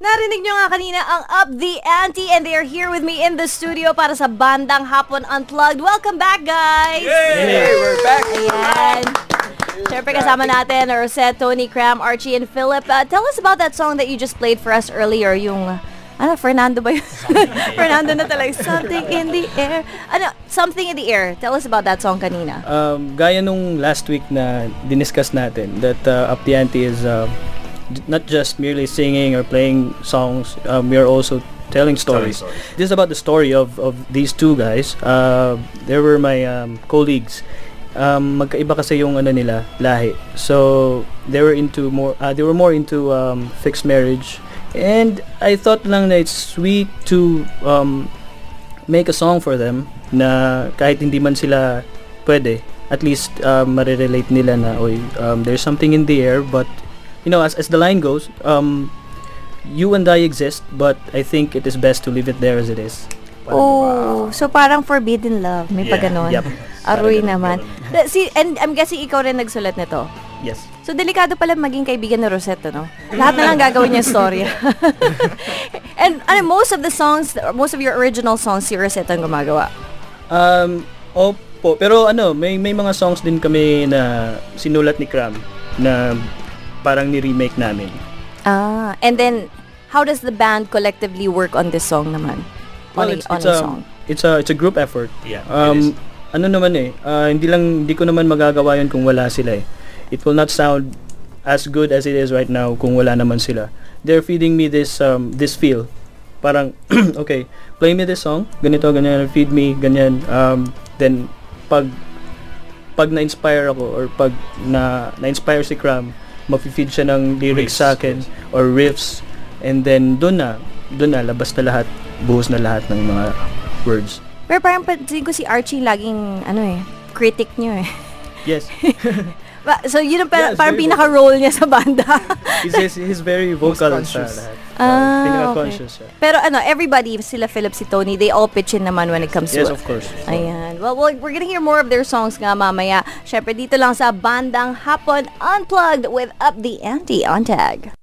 Narinig nyo nga kanina ang Up the Ante and they are here with me in the studio para sa Bandang Hapon Unplugged. Welcome back, guys! Hey, we're back. Ayan. Siyempre kasama natin, Rosette, Tony, Cram, Archie, and Philip. Uh, tell us about that song that you just played for us earlier, yung... Ano, Fernando ba yun? Fernando na talaga. Something in the air. Ano, Something in the air. Tell us about that song kanina. Um, gaya nung last week na diniscuss natin that uh, Up the Ante is uh, not just merely singing or playing songs, um, we are also telling stories. This is about the story of, of these two guys. Uh, they were my um, colleagues. Um, magkaiba kasi yung ano nila, lahi. So, they were into more, uh, they were more into um, fixed marriage. And I thought lang na it's sweet to um, make a song for them na kahit hindi man sila pwede, at least um, marirelate nila na, oy, um, there's something in the air, but, you know, as, as the line goes, um, you and I exist, but I think it is best to leave it there as it is. Oh, so parang forbidden love. May pa ganon. Yep. Aroy naman. Da- Si, and I'm guessing ikaw rin nagsulat nito. Yes. So, delikado pala maging kaibigan ni Rosette, no? Lahat na lang gagawin niya story. and ano, most of the songs, most of your original songs, si Rosette ang gumagawa. Um, opo, pero ano, may may mga songs din kami na sinulat ni Cram na parang ni-remake namin. Ah, and then, how does the band collectively work on this song naman? On, Well, a, it's, on it's a a, song. it's a it's a group effort. Yeah, it Um, is. ano naman eh, ah, hindi lang hindi ko naman magagawa 'yon kung wala sila eh. It will not sound as good as it is right now kung wala naman sila. They're feeding me this um this feel. Parang okay, play me this song, ganito ganyan, feed me ganyan. Um then pag pag na-inspire ako or pag na na-inspire si Cram, mafi-feed siya ng lyrics Riffs, sa akin or riffs and then doon na doon na labas na lahat, buhos na lahat ng mga words. Pero parang pansin ko si Archie laging, ano eh, critic niyo eh. Yes. So, yun ang par- it's parang pinaka-role niya sa banda. he's, he's, he's very vocal sa conscious. lahat. Ah, okay. Siya. Pero ano, everybody, sila Philip, si Tony, they all pitch in naman when it comes Yes, to of course. Ayan. Well, well, we're gonna hear more of their songs nga mamaya. Syempre, dito lang sa Bandang Hapon Unplugged with Up the Ante on Tag.